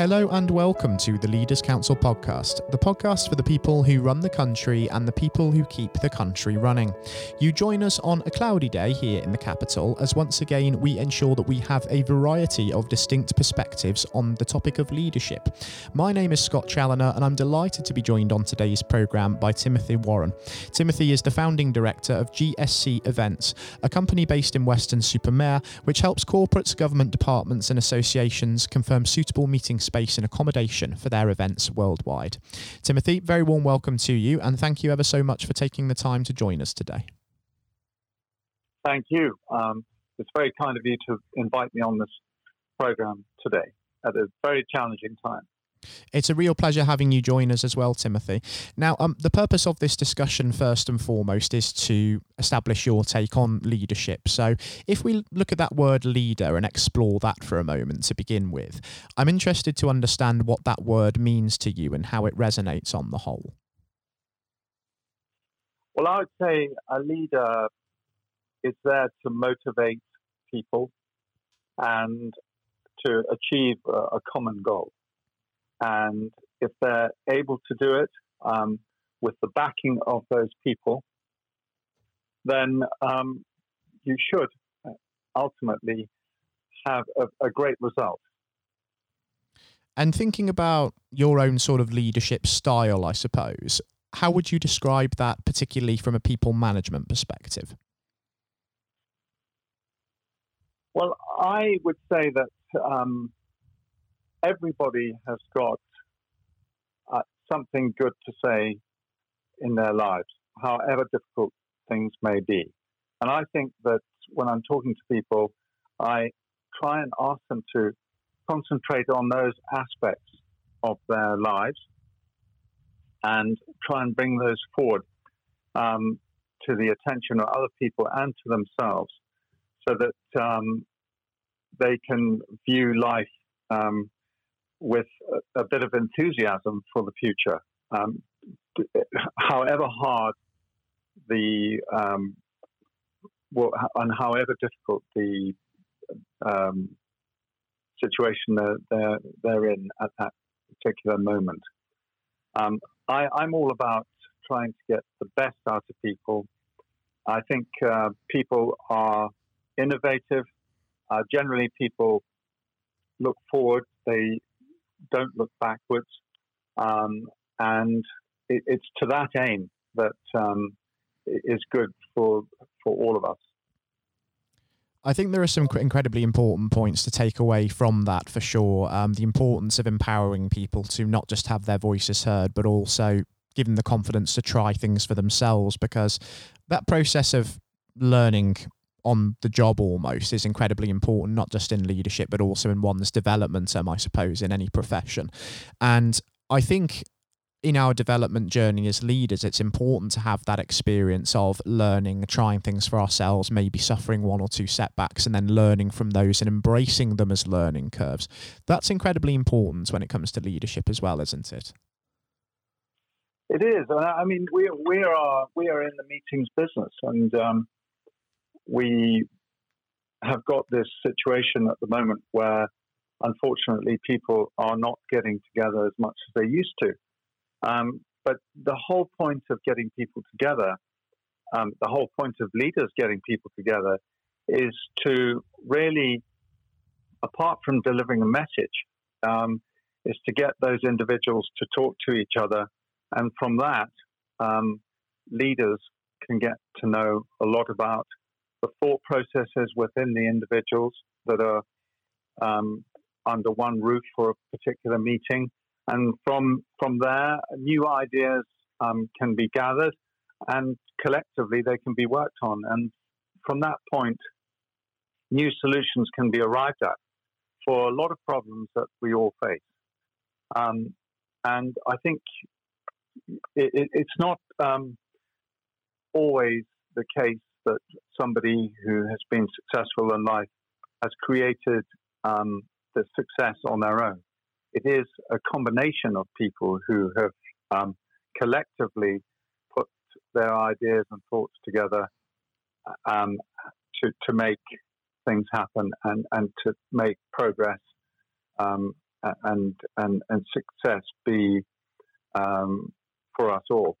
Hello and welcome to the Leaders Council podcast, the podcast for the people who run the country and the people who keep the country running. You join us on a cloudy day here in the capital as once again we ensure that we have a variety of distinct perspectives on the topic of leadership. My name is Scott Challoner and I'm delighted to be joined on today's programme by Timothy Warren. Timothy is the founding director of GSC Events, a company based in Weston-super-Mare which helps corporates, government departments and associations confirm suitable meeting space and accommodation for their events worldwide. Timothy, very warm welcome to you, and thank you ever so much for taking the time to join us today. Thank you. Um, it's very kind of you to invite me on this program today at a very challenging time. It's a real pleasure having you join us as well, Timothy. Now, um, the purpose of this discussion, first and foremost, is to establish your take on leadership. So, if we look at that word leader and explore that for a moment to begin with, I'm interested to understand what that word means to you and how it resonates on the whole. Well, I would say a leader is there to motivate people and to achieve a, a common goal. And if they're able to do it um, with the backing of those people, then um, you should ultimately have a, a great result. And thinking about your own sort of leadership style, I suppose, how would you describe that, particularly from a people management perspective? Well, I would say that um, everybody has got uh, something good to say in their lives, however difficult things may be. And I think that when I'm talking to people, I try and ask them to concentrate on those aspects of their lives and try and bring those forward um, to the attention of other people and to themselves so that um, they can view life um, with a, a, bit of enthusiasm for the future. Um, however hard the um, well, and however difficult the um, situation they're, they're, they're, in at that particular moment. Um, I, am all about trying to get the best out of people. I think uh, people are innovative. Uh, generally, people look forward. They don't look backwards. Um, and it, it's to that aim that um, is good for, for all of us. I think there are some incredibly important points to take away from that for sure. Um, the importance of empowering people to not just have their voices heard, but also give them the confidence to try things for themselves because that process of learning on the job almost is incredibly important, not just in leadership, but also in one's development, um, I suppose, in any profession. And I think in our development journey as leaders, it's important to have that experience of learning, trying things for ourselves, maybe suffering one or two setbacks, and then learning from those and embracing them as learning curves. That's incredibly important when it comes to leadership as well, isn't it? It is. I mean, we we are we are in the meetings business, and um, we have got this situation at the moment where unfortunately people are not getting together as much as they used to. Um, but the whole point of getting people together, um, the whole point of leaders getting people together is to really, apart from delivering a message, um, is to get those individuals to talk to each other. And from that, um, leaders can get to know a lot about the thought processes within the individuals that are um, under one roof for a particular meeting. And from, from there, new ideas um, can be gathered and collectively they can be worked on. And from that point, new solutions can be arrived at for a lot of problems that we all face. Um, and I think it, it, it's not um, always the case that somebody who has been successful in life has created um, the success on their own. It is a combination of people who have um, collectively put their ideas and thoughts together um, to, to make things happen and, and to make progress um, and and and success be um, for us all.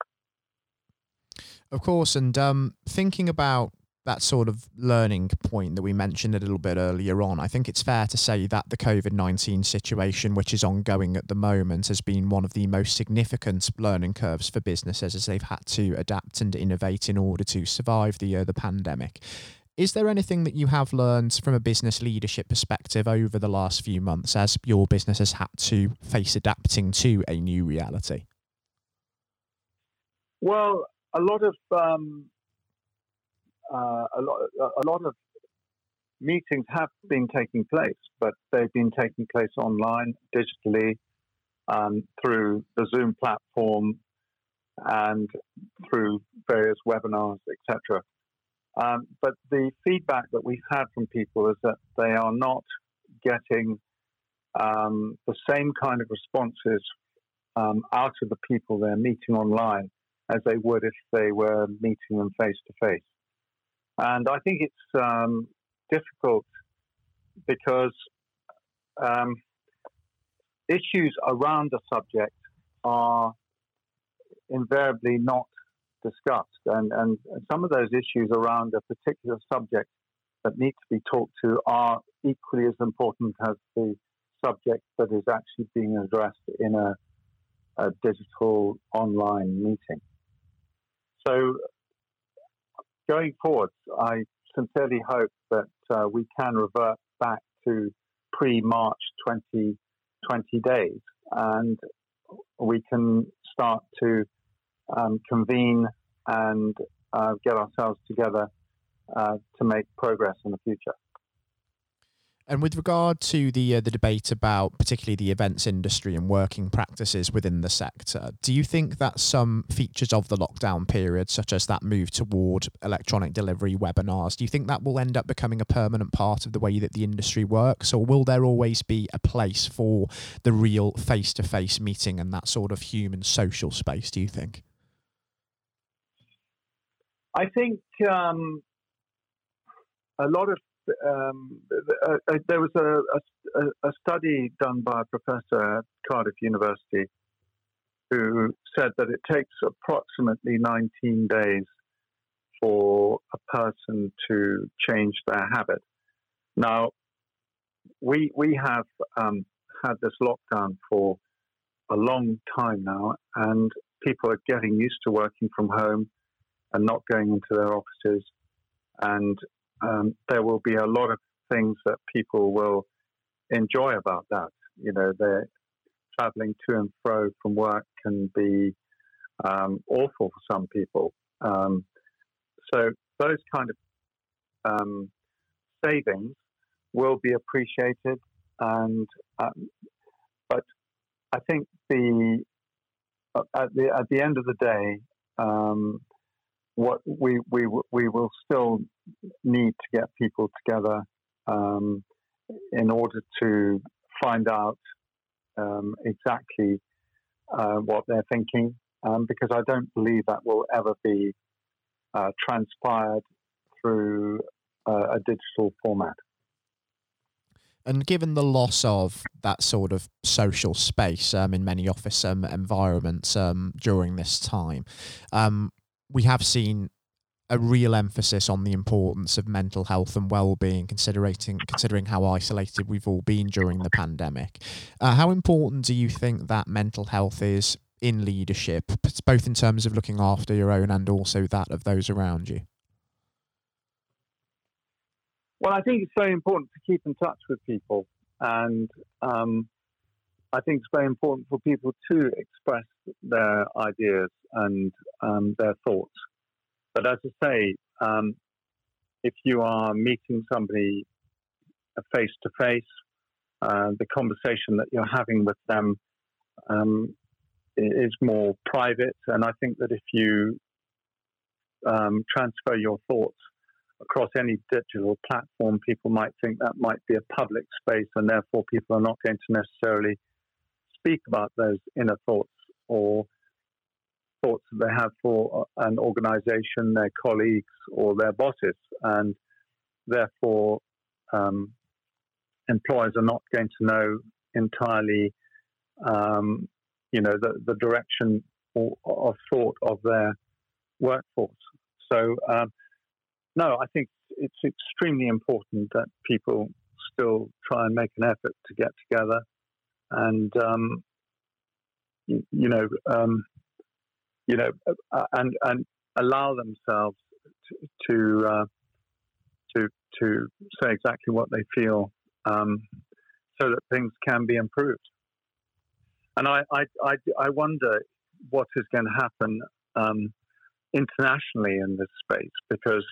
Of course, and um, thinking about that sort of learning point that we mentioned a little bit earlier on, I think it's fair to say that the COVID 19 situation, which is ongoing at the moment, has been one of the most significant learning curves for businesses as they've had to adapt and innovate in order to survive the, uh, the pandemic. Is there anything that you have learned from a business leadership perspective over the last few months as your business has had to face adapting to a new reality? Well, a lot of um, uh, a lot a lot of meetings have been taking place, but they've been taking place online, digitally, um, through the Zoom platform, and through various webinars, etc. Um, but the feedback that we've had from people is that they are not getting um, the same kind of responses um, out of the people they're meeting online as they would if they were meeting them face to face. And I think it's um, difficult because um, issues around the subject are invariably not discussed. And, and some of those issues around a particular subject that need to be talked to are equally as important as the subject that is actually being addressed in a, a digital online meeting. So, going forward, I sincerely hope that uh, we can revert back to pre March 2020 days and we can start to um, convene and uh, get ourselves together uh, to make progress in the future. And with regard to the uh, the debate about particularly the events industry and working practices within the sector, do you think that some features of the lockdown period, such as that move toward electronic delivery webinars, do you think that will end up becoming a permanent part of the way that the industry works, or will there always be a place for the real face to face meeting and that sort of human social space? Do you think? I think um, a lot of um, uh, uh, there was a, a, a, study done by a professor at Cardiff University who said that it takes approximately 19 days for a person to change their habit. Now, we we have um, had this lockdown for a long time now, and people are getting used to working from home and not going into their offices, and um, there will be a lot of things that people will enjoy about that. You know, traveling to and fro from work can be um, awful for some people. Um, so those kind of um, savings will be appreciated, and um, but I think the at the at the end of the day, um, what we we we will still need to get people together um, in order to find out um, exactly uh, what they're thinking, um, because I don't believe that will ever be uh, transpired through uh, a digital format. And given the loss of that sort of social space um, in many office um, environments um, during this time, um, we have seen a real emphasis on the importance of mental health and well-being considering considering how isolated we've all been during the pandemic. Uh, how important do you think that mental health is in leadership both in terms of looking after your own and also that of those around you? Well i think it's very important to keep in touch with people and um, I think it's very important for people to express their ideas and um, their thoughts. But as I say, um, if you are meeting somebody face to face, the conversation that you're having with them um, is more private. And I think that if you um, transfer your thoughts across any digital platform, people might think that might be a public space, and therefore people are not going to necessarily speak about those inner thoughts or thoughts that they have for an organization, their colleagues, or their bosses. And therefore, um, employers are not going to know entirely, um, you know, the, the direction of thought of their workforce. So, um, no, I think it's extremely important that people still try and make an effort to get together and, um, you, you, know, um, you know, uh, and and allow themselves to to, uh, to, to say exactly what they feel, um, so that things can be improved. And I I, I, I wonder what is going to happen um, internationally in this space because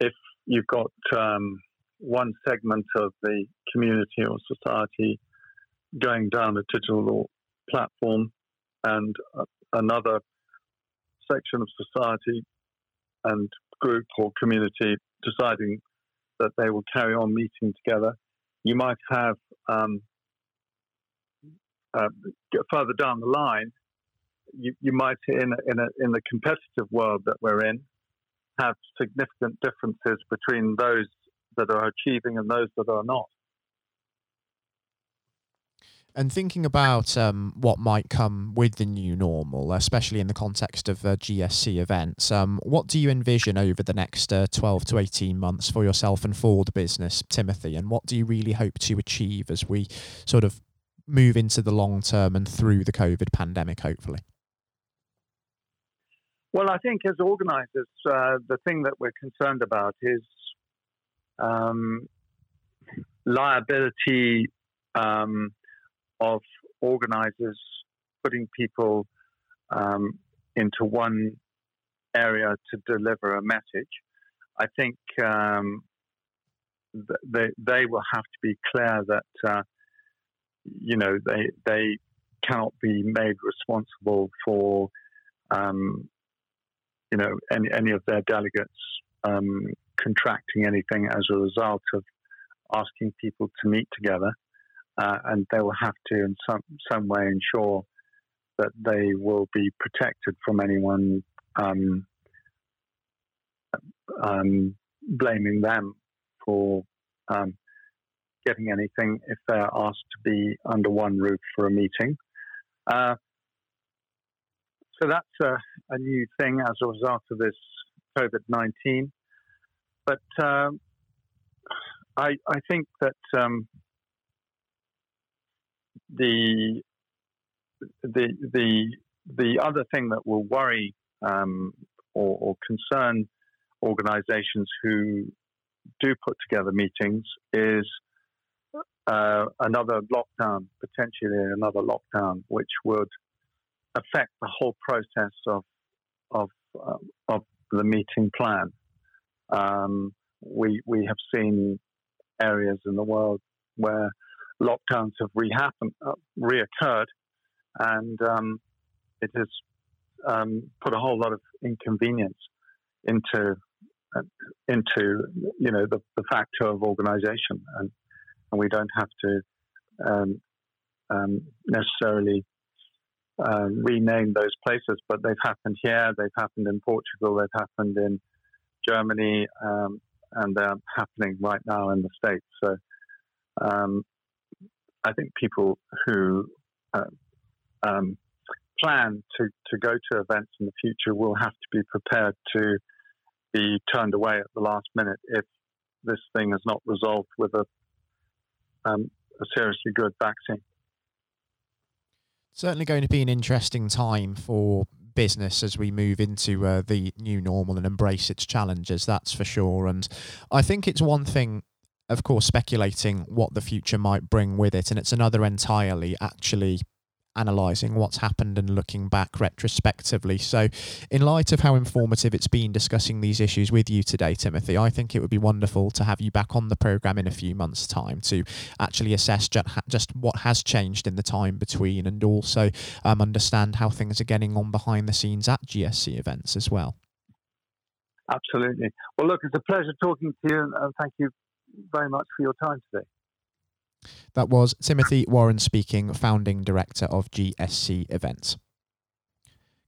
if you've got um, one segment of the community or society going down a digital platform and uh, another section of society and group or community deciding that they will carry on meeting together, you might have um, uh, further down the line, you, you might in a, in a in the competitive world that we're in have significant differences between those that are achieving and those that are not. And thinking about um, what might come with the new normal, especially in the context of uh, GSC events, um, what do you envision over the next uh, 12 to 18 months for yourself and for the business, Timothy? And what do you really hope to achieve as we sort of move into the long term and through the COVID pandemic, hopefully? Well, I think as organisers, uh, the thing that we're concerned about is um, liability um, of organisers putting people um, into one area to deliver a message. I think um, they they will have to be clear that uh, you know they they cannot be made responsible for um, you know any any of their delegates um, contracting anything as a result of asking people to meet together uh, and they will have to, in some some way, ensure that they will be protected from anyone um, um, blaming them for um, getting anything if they're asked to be under one roof for a meeting. Uh, so that's a, a, new thing as a result of this COVID 19. But uh, I, I, think that um, the the the the other thing that will worry um, or, or, concern organisations who do put together meetings is uh, another lockdown, potentially another lockdown, which would affect the whole process of of uh, of the meeting plan. Um, we we have seen areas in the world where lockdowns have re-happened, uh, reoccurred, and um, it has um, put a whole lot of inconvenience into uh, into you know the, the factor of organisation, and, and we don't have to um, um necessarily uh, rename those places, but they've happened here, they've happened in Portugal, they've happened in Germany, um, and they're happening right now in the States. So um, I think people who uh, um, plan to, to go to events in the future will have to be prepared to be turned away at the last minute if this thing is not resolved with a, um, a seriously good vaccine. Certainly going to be an interesting time for business as we move into uh, the new normal and embrace its challenges, that's for sure. And I think it's one thing of course, speculating what the future might bring with it. And it's another entirely actually analysing what's happened and looking back retrospectively. So, in light of how informative it's been discussing these issues with you today, Timothy, I think it would be wonderful to have you back on the programme in a few months' time to actually assess just what has changed in the time between and also um, understand how things are getting on behind the scenes at GSC events as well. Absolutely. Well, look, it's a pleasure talking to you, and thank you very much for your time today. That was Timothy Warren speaking, founding director of GSC Events.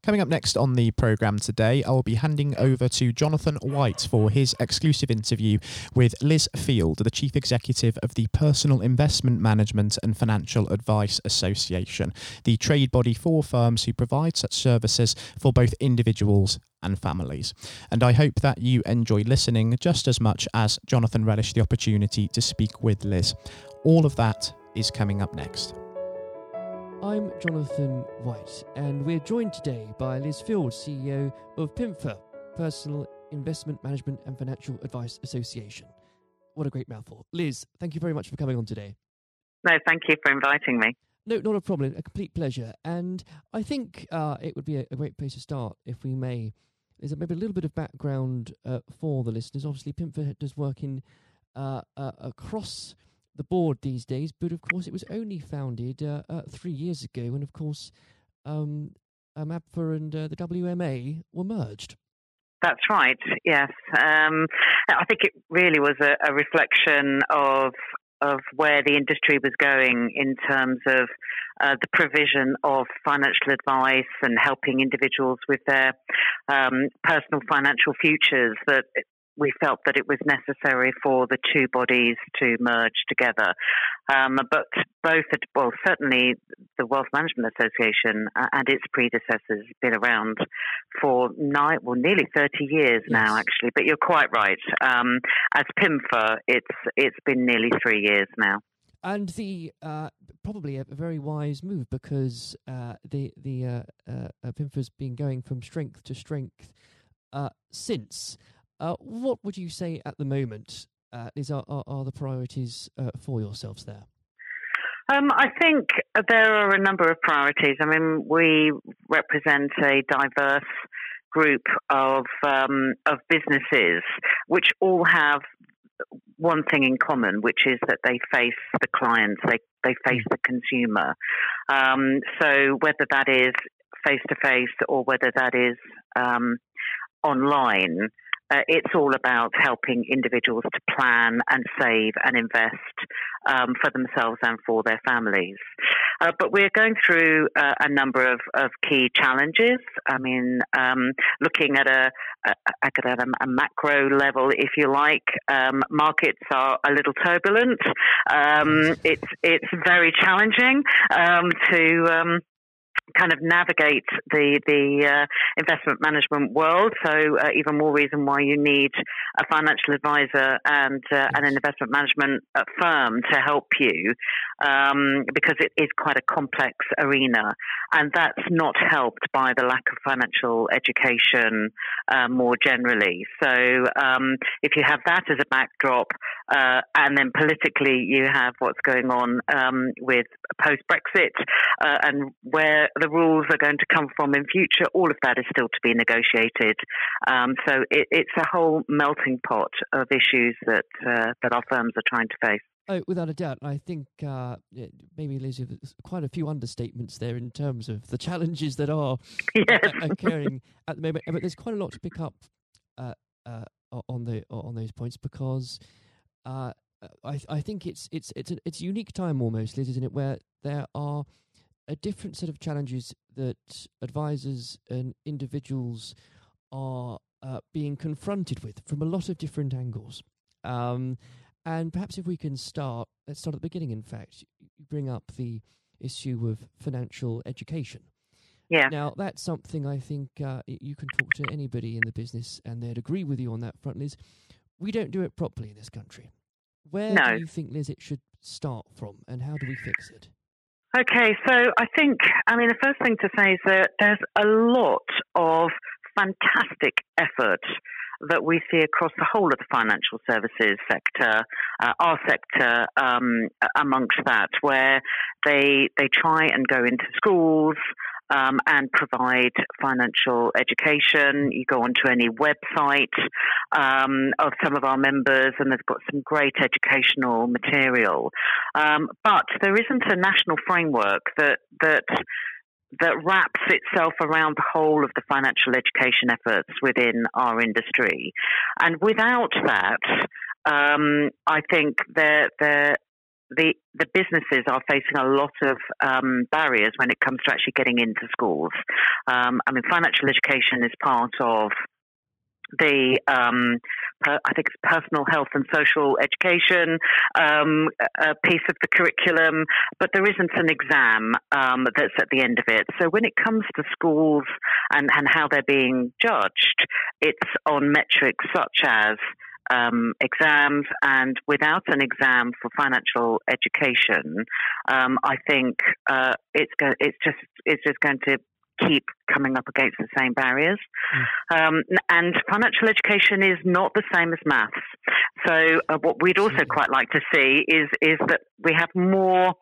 Coming up next on the programme today, I will be handing over to Jonathan White for his exclusive interview with Liz Field, the Chief Executive of the Personal Investment Management and Financial Advice Association, the trade body for firms who provide such services for both individuals and families. And I hope that you enjoy listening just as much as Jonathan relished the opportunity to speak with Liz. All of that is coming up next. I'm Jonathan White, and we're joined today by Liz Field, CEO of PIMFA, Personal Investment Management and Financial Advice Association. What a great mouthful. Liz, thank you very much for coming on today. No, thank you for inviting me. No, not a problem. A complete pleasure. And I think uh, it would be a, a, great place to start, if we may. Is maybe a little bit of background uh, for the listeners. Obviously, PIMFA does work in uh, uh across the board these days, but of course it was only founded uh, uh, three years ago, and of course um, um APFA and uh, the WMA were merged. That's right. Yes, um, I think it really was a, a, reflection of of where the industry was going in terms of uh, the provision of financial advice and helping individuals with their um, personal financial futures. That we felt that it was necessary for the two bodies to merge together. Um, but both, well, certainly the Wealth Management Association and its predecessors have been around for nine, well, nearly 30 years now, actually. But you're quite right. Um, as PIMFA, it's it's been nearly three years now. And the uh, probably a very wise move because uh, the the uh, uh PIMFA's been going from strength to strength uh, since. Uh, what would you say at the moment uh, is are, are, are the priorities uh, for yourselves there? Um, I think there are a number of priorities. I mean, we represent a diverse group of um, of businesses which all have one thing in common, which is that they face the clients, they they face the consumer. Um, so whether that is face to face or whether that is um, online, uh, it's all about helping individuals to plan and save and invest um, for themselves and for their families. Uh, but we're going through uh, a number of, of, key challenges. I mean, um, looking at a, a, at a, a, macro level, if you like, um, markets are a little turbulent. Um, it's it's very challenging um, to um, kind of navigate the the uh, investment management world. So uh, even more reason why you need a financial advisor and uh, and an investment management uh, firm to help you, um, because it is quite a complex arena, and that's not helped by the lack of financial education uh, more generally. So um, if you have that as a backdrop, uh, and then politically you have what's going on um, with post Brexit and where the rules are going to come from in future, all of that is still to be negotiated. Um, so it, it's a whole melting pot of issues that uh, that our firms are trying to face. Oh, without a doubt. I think uh, maybe, Liz, quite a few understatements there in terms of the challenges that are yes. occurring at the moment. But there's quite a lot to pick up uh, uh, on the on those points because uh, I I think it's it's it's a, it's a unique time almost, Liz, isn't it, where there are a different set of challenges that advisors and individuals are uh, being confronted with from a lot of different angles. Um, and perhaps if we can start, let's start at the beginning, in fact, you bring up the issue of financial education. Yeah. Now, that's something I think uh, you can talk to anybody in the business and they'd agree with you on that front, Liz. We don't do it properly in this country. Where no. do you think, Liz, it should start from and how do we fix it? Okay, so I think, I mean, the first thing to say is that there's a lot of fantastic effort that we see across the whole of the financial services sector, uh, our sector um, amongst that, where they they try and go into schools, um, and provide financial education. You go onto any website um, of some of our members, and they've got some great educational material. Um, but there isn't a national framework that that that wraps itself around the whole of the financial education efforts within our industry. And without that, um, I think there there the the businesses are facing a lot of um, barriers when it comes to actually getting into schools. Um, I mean, financial education is part of the um, per, I think it's personal health and social education um, a piece of the curriculum, but there isn't an exam um, that's at the end of it. So when it comes to schools and, and how they're being judged, it's on metrics such as um, exams, and without an exam for financial education, um, I think uh, it's go- it's just it's just going to keep coming up against the same barriers. Mm. Um, and financial education is not the same as maths. So uh, what we'd also quite like to see is is that we have more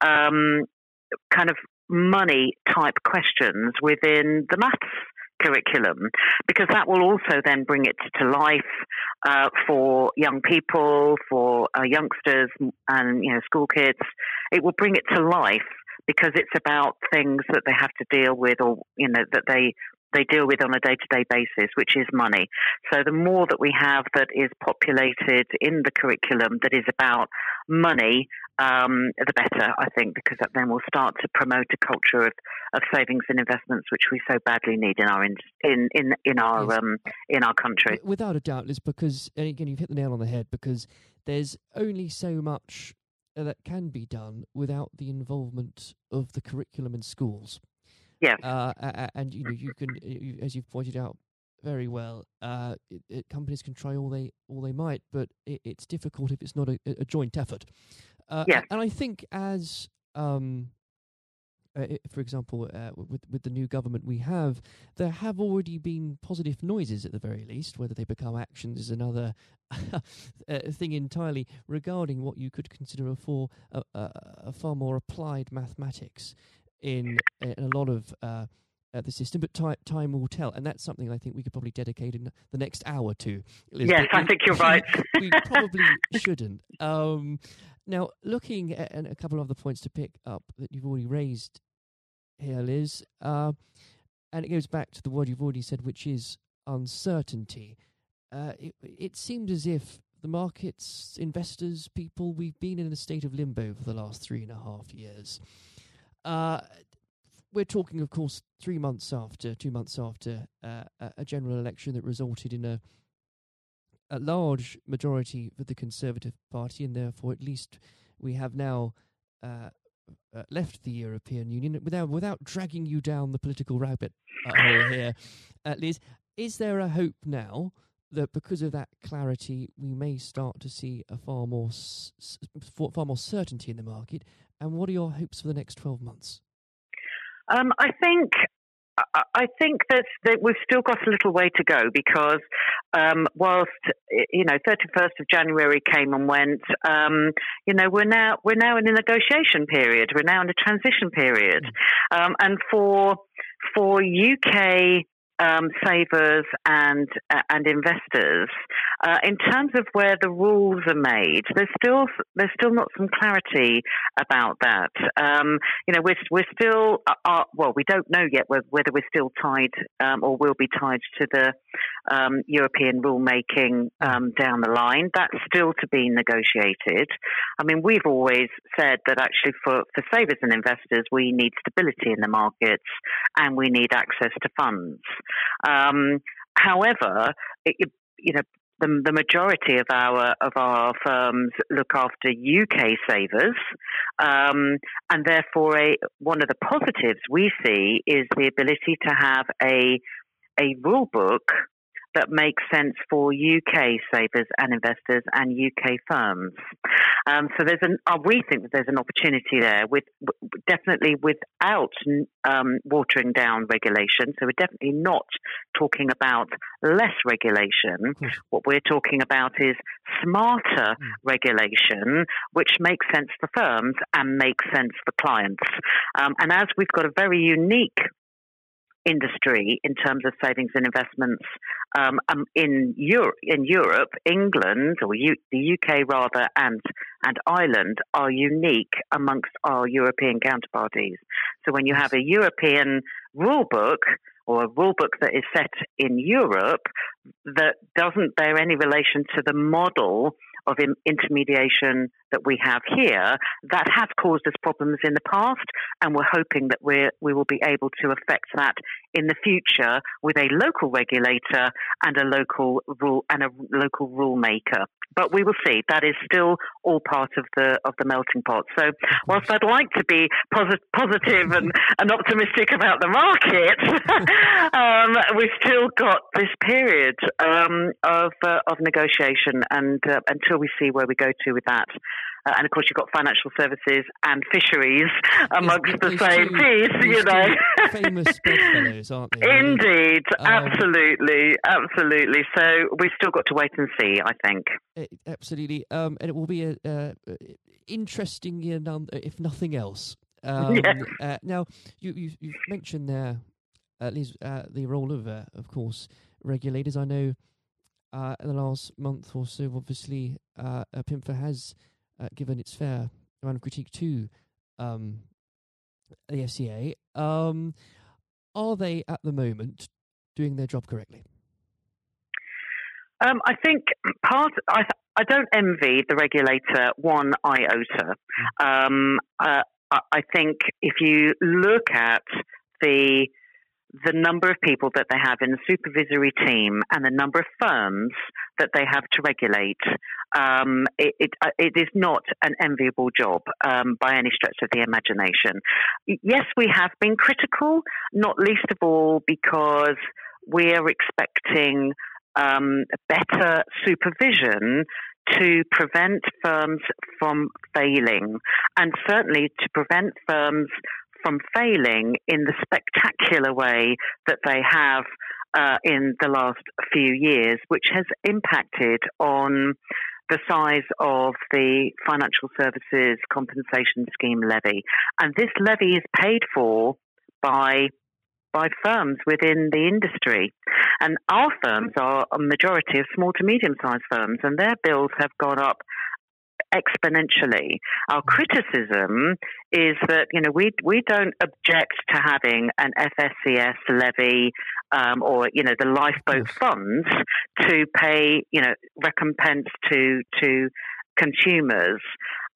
um, kind of money type questions within the maths curriculum because that will also then bring it to life uh, for young people, for uh, youngsters, and you know school kids. It will bring it to life because it's about things that they have to deal with or you know that they they deal with on a day to day basis, which is money. So the more that we have that is populated in the curriculum that is about money, um, the better, I think, because then we'll start to promote a culture of, of savings and investments, which we so badly need in our in in in, in our yes. um, in our country. Without a doubt, it's because and again you've hit the nail on the head because there's only so much that can be done without the involvement of the curriculum in schools. Yeah, uh, and you know you can, as you've pointed out very well, uh, it, it, companies can try all they all they might, but it, it's difficult if it's not a, a joint effort. Uh, yeah, and I think as um, uh, for example, uh, with with the new government we have, there have already been positive noises at the very least. Whether they become actions is another uh, thing entirely. Regarding what you could consider a, for, a, a, a far more applied mathematics in, in a lot of uh, uh, the system, but time, time will tell, and that's something I think we could probably dedicate in the next hour to. Yes, I think you're right. we probably shouldn't. Um, now, looking at and a couple of the points to pick up that you've already raised here, Liz, uh, and it goes back to the word you've already said, which is uncertainty. Uh, it, it seemed as if the markets, investors, people, we've been in a state of limbo for the last three and a half years. Uh, we're talking, of course, three months after, two months after uh, a general election that resulted in a a large majority for the Conservative Party, and therefore, at least we have now uh, uh, left the European Union without without dragging you down the political rabbit hole here. Uh, Liz, is there a hope now that because of that clarity, we may start to see a far more s- far more certainty in the market? And what are your hopes for the next twelve months? Um, I think I think that, that we've still got a little way to go because um, whilst you know 31st of January came and went, um, you know we're now we're now in a negotiation period. We're now in a transition period, mm. um, and for for UK um, savers and uh, and investors. Uh, in terms of where the rules are made, there's still there's still not some clarity about that. Um, you know, we're we're still uh, uh well, we don't know yet whether, whether we're still tied um, or will be tied to the um, European rulemaking um, down the line. That's still to be negotiated. I mean, we've always said that actually for for savers and investors, we need stability in the markets and we need access to funds. Um, however, it, you know, the, the, majority of our of our firms look after UK savers, um, and therefore, a, one of the positives we see is the ability to have a a rule book that makes sense for UK savers and investors and UK firms. Um, so there's an uh, we think that there's an opportunity there with definitely without um, watering down regulation. So we're definitely not talking about less regulation. What we're talking about is smarter mm. regulation, which makes sense for firms and makes sense for clients. Um, and as we've got a very unique industry in terms of savings and investments um, um, in Europe, in Europe, England or U- the UK rather, and and Ireland are unique amongst our European counterparties. So when you have a European rule book or a rule book that is set in Europe that doesn't bear any relation to the model of intermediation that we have here, that has caused us problems in the past, and we're hoping that we we will be able to affect that in the future with a local regulator and a local rule and a local rule maker. But we will see. That is still all part of the of the melting pot. So, whilst I'd like to be posit- positive and, and optimistic about the market, um, we've still got this period um, of uh, of negotiation, and uh, until we see where we go to with that. Uh, and of course, you've got financial services and fisheries amongst the same two, piece, you know. famous bedfellows, aren't they? Indeed, um, absolutely, absolutely. So we've still got to wait and see, I think. It, absolutely. Um, and it will be a, uh, interesting, if nothing else. Um, yes. uh, now, you, you, you've mentioned there, at least uh, the role of, uh, of course, regulators. I know uh, in the last month or so, obviously, uh, PIMFA has uh, given its fair amount of critique to um, the FCA. Um, are they at the moment doing their job correctly? Um, I think part. I, I don't envy the regulator one iota. Mm. Um, uh, I think if you look at the the number of people that they have in the supervisory team and the number of firms that they have to regulate, um, it, it, uh, it is not an enviable job um, by any stretch of the imagination. Yes, we have been critical, not least of all because we're expecting um, better supervision to prevent firms from failing and certainly to prevent firms from failing in the spectacular way that they have uh, in the last few years, which has impacted on the size of the financial services compensation scheme levy. And this levy is paid for by by firms within the industry. And our firms are a majority of small to medium sized firms, and their bills have gone up exponentially. Our criticism is that you know we we don't object to having an FSCS levy um, or you know the lifeboat funds to pay you know recompense to to consumers.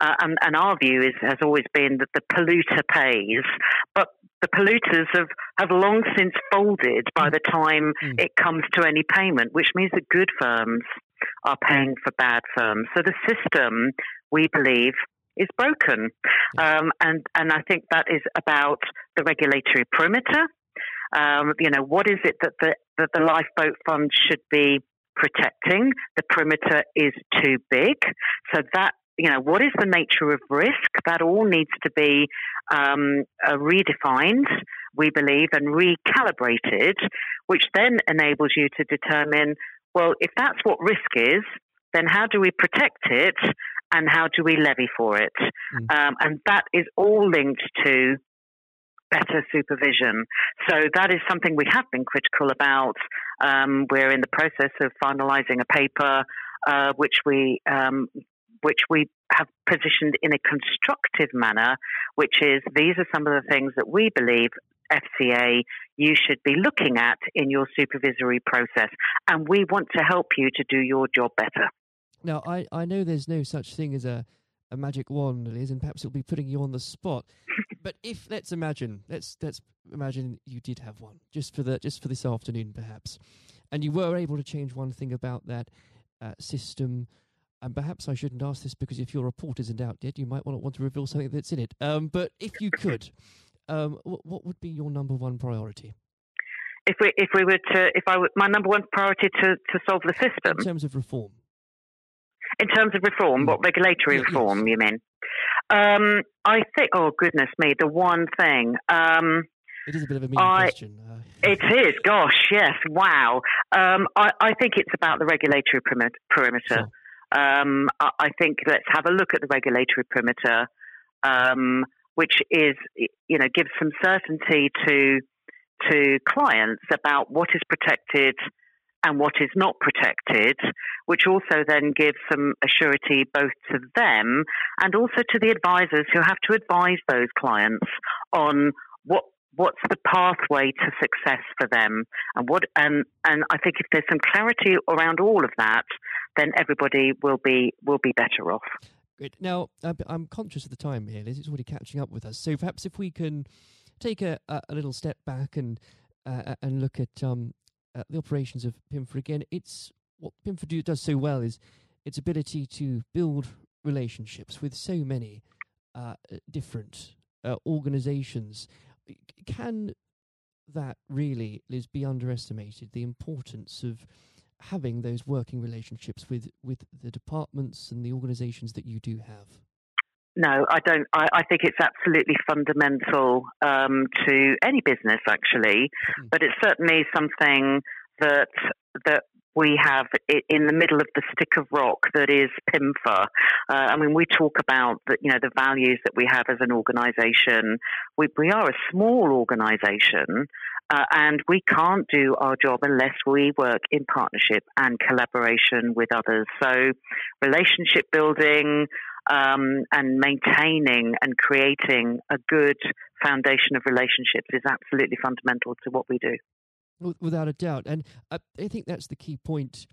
Uh, and, and, our view is, has always been that the polluter pays, but the polluters have, have long since folded by the time mm. it comes to any payment, which means that good firms are paying for bad firms. So the system, we believe, is broken. Um, and, and I think that is about the regulatory perimeter. Um, you know, what is it that the, that the lifeboat fund should be protecting? The perimeter is too big. So that you know, what is the nature of risk? That all needs to be um, uh, redefined, we believe, and recalibrated, which then enables you to determine well, if that's what risk is, then how do we protect it and how do we levy for it? Mm. Um, and that is all linked to better supervision. So that is something we have been critical about. Um, we're in the process of finalising a paper uh, which we um, which we have positioned in a constructive manner, which is these are some of the things that we believe FCA you should be looking at in your supervisory process. And we want to help you to do your job better. Now, I, I know there's no such thing as a, a magic wand, Liz, and perhaps it'll be putting you on the spot. but if let's imagine, let's let's imagine you did have one just for the just for this afternoon, perhaps, and you were able to change one thing about that uh, system. And perhaps I shouldn't ask this because if your report isn't out yet, you might not want to reveal something that's in it. Um, but if you could, um, what, what would be your number one priority? If we if we were to if I were, my number one priority to to solve the system in terms of reform. In terms of reform, what mm. regulatory reform yes. you mean? Um, I think. Oh goodness me, the one thing. Um, it is a bit of a mean question. Uh, it is. Gosh, yes. Wow. Um, I, I, think it's about the regulatory perimeter. Sure. Um, I, I, think let's have a look at the regulatory perimeter. Which is you know gives some certainty to to clients about what is protected and what is not protected, which also then gives some assurity both to them and also to the advisors who have to advise those clients on what what's the pathway to success for them and what and and I think if there's some clarity around all of that then everybody will be will be better off. Great. Now, I'm conscious of the time here, Liz. It's already catching up with us. So perhaps if we can take a, a, a little step back and uh, and look at um, uh, the operations of PIMFA again, it's what PIMFA do, does so well is its ability to build relationships with so many uh, different uh, organizations. Can that really, Liz, be underestimated? The importance of having those working relationships with, with the departments and the organizations that you do have? No, I don't. I, I think it's absolutely fundamental um, to any business, actually, mm. but it's certainly something that that we have in the middle of the stick of rock that is PIMFA. Uh, I mean, we talk about the, you know the values that we have as an organisation. We, we are a small organisation, uh, and we can't do our job unless we work in partnership and collaboration with others. So, relationship building. Um, and maintaining and creating a good foundation of relationships is absolutely fundamental to what we do without a doubt. And I, I think that's the key point,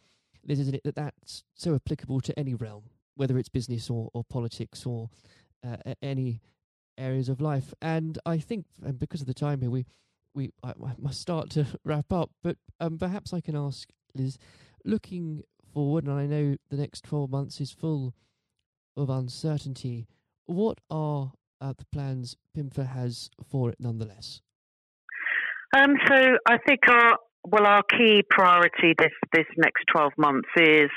Liz, isn't it? That that's so applicable to any realm, whether it's business or, or politics or uh, any areas of life. And I think, and because of the time here, we we I, I must start to wrap up. But um, perhaps I can ask Liz, looking forward, and I know the next twelve months is full of uncertainty. What are uh, the plans PIMFA has for it, nonetheless? Um, so I think our well, our key priority this this next twelve months is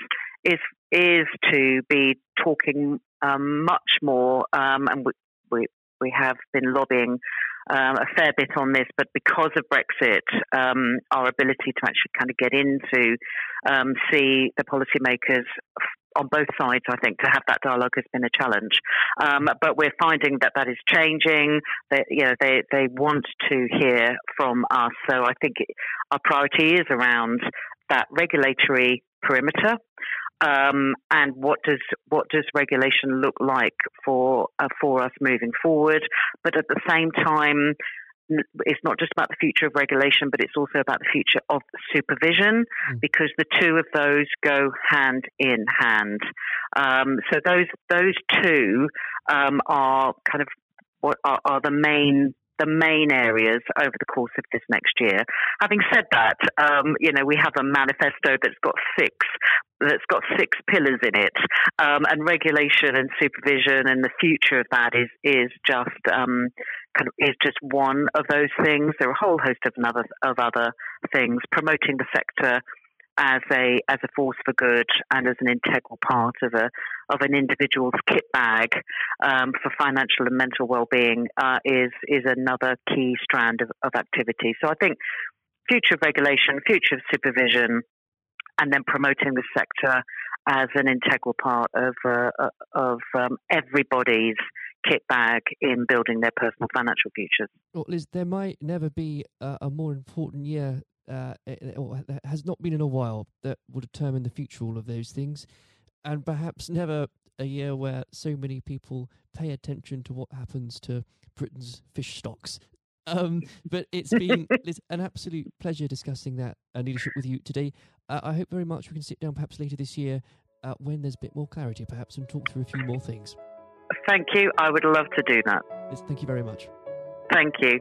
is is to be talking um, much more, um, and we, we we have been lobbying um, a fair bit on this, but because of Brexit, um, our ability to actually kind of get into um, see the policymakers on both sides, I think, to have that dialogue has been a challenge. Um, but we're finding that that is changing. That you know they they want to hear from us. So I think our priority is around that regulatory perimeter. Um, and what does what does regulation look like for uh, for us moving forward? But at the same time, it's not just about the future of regulation, but it's also about the future of supervision mm. because the two of those go hand in hand. Um, so those those two um, are kind of what are, are, the main the main areas over the course of this next year. Having said that, um, you know we have a manifesto that's got six that's got six pillars in it, um, and regulation and supervision and the future of that is is just um, kind of is just one of those things. There are a whole host of another of other things. Promoting the sector as a as a force for good and as an integral part of a of an individual's kit bag um, for financial and mental well being uh, is is another key strand of, of activity. So I think future regulation, future supervision, and then promoting the sector as an integral part of uh of um, everybody's kit bag in building their personal financial futures. Well, Liz, there might never be a, a more important year, uh, or has not been in a while, that will determine the future of all of those things, and perhaps never a year where so many people pay attention to what happens to Britain's fish stocks. Um, but it's been it's an absolute pleasure discussing that uh, leadership with you today. Uh, I hope very much we can sit down perhaps later this year uh, when there's a bit more clarity, perhaps, and talk through a few more things. Thank you. I would love to do that. Yes, thank you very much. Thank you.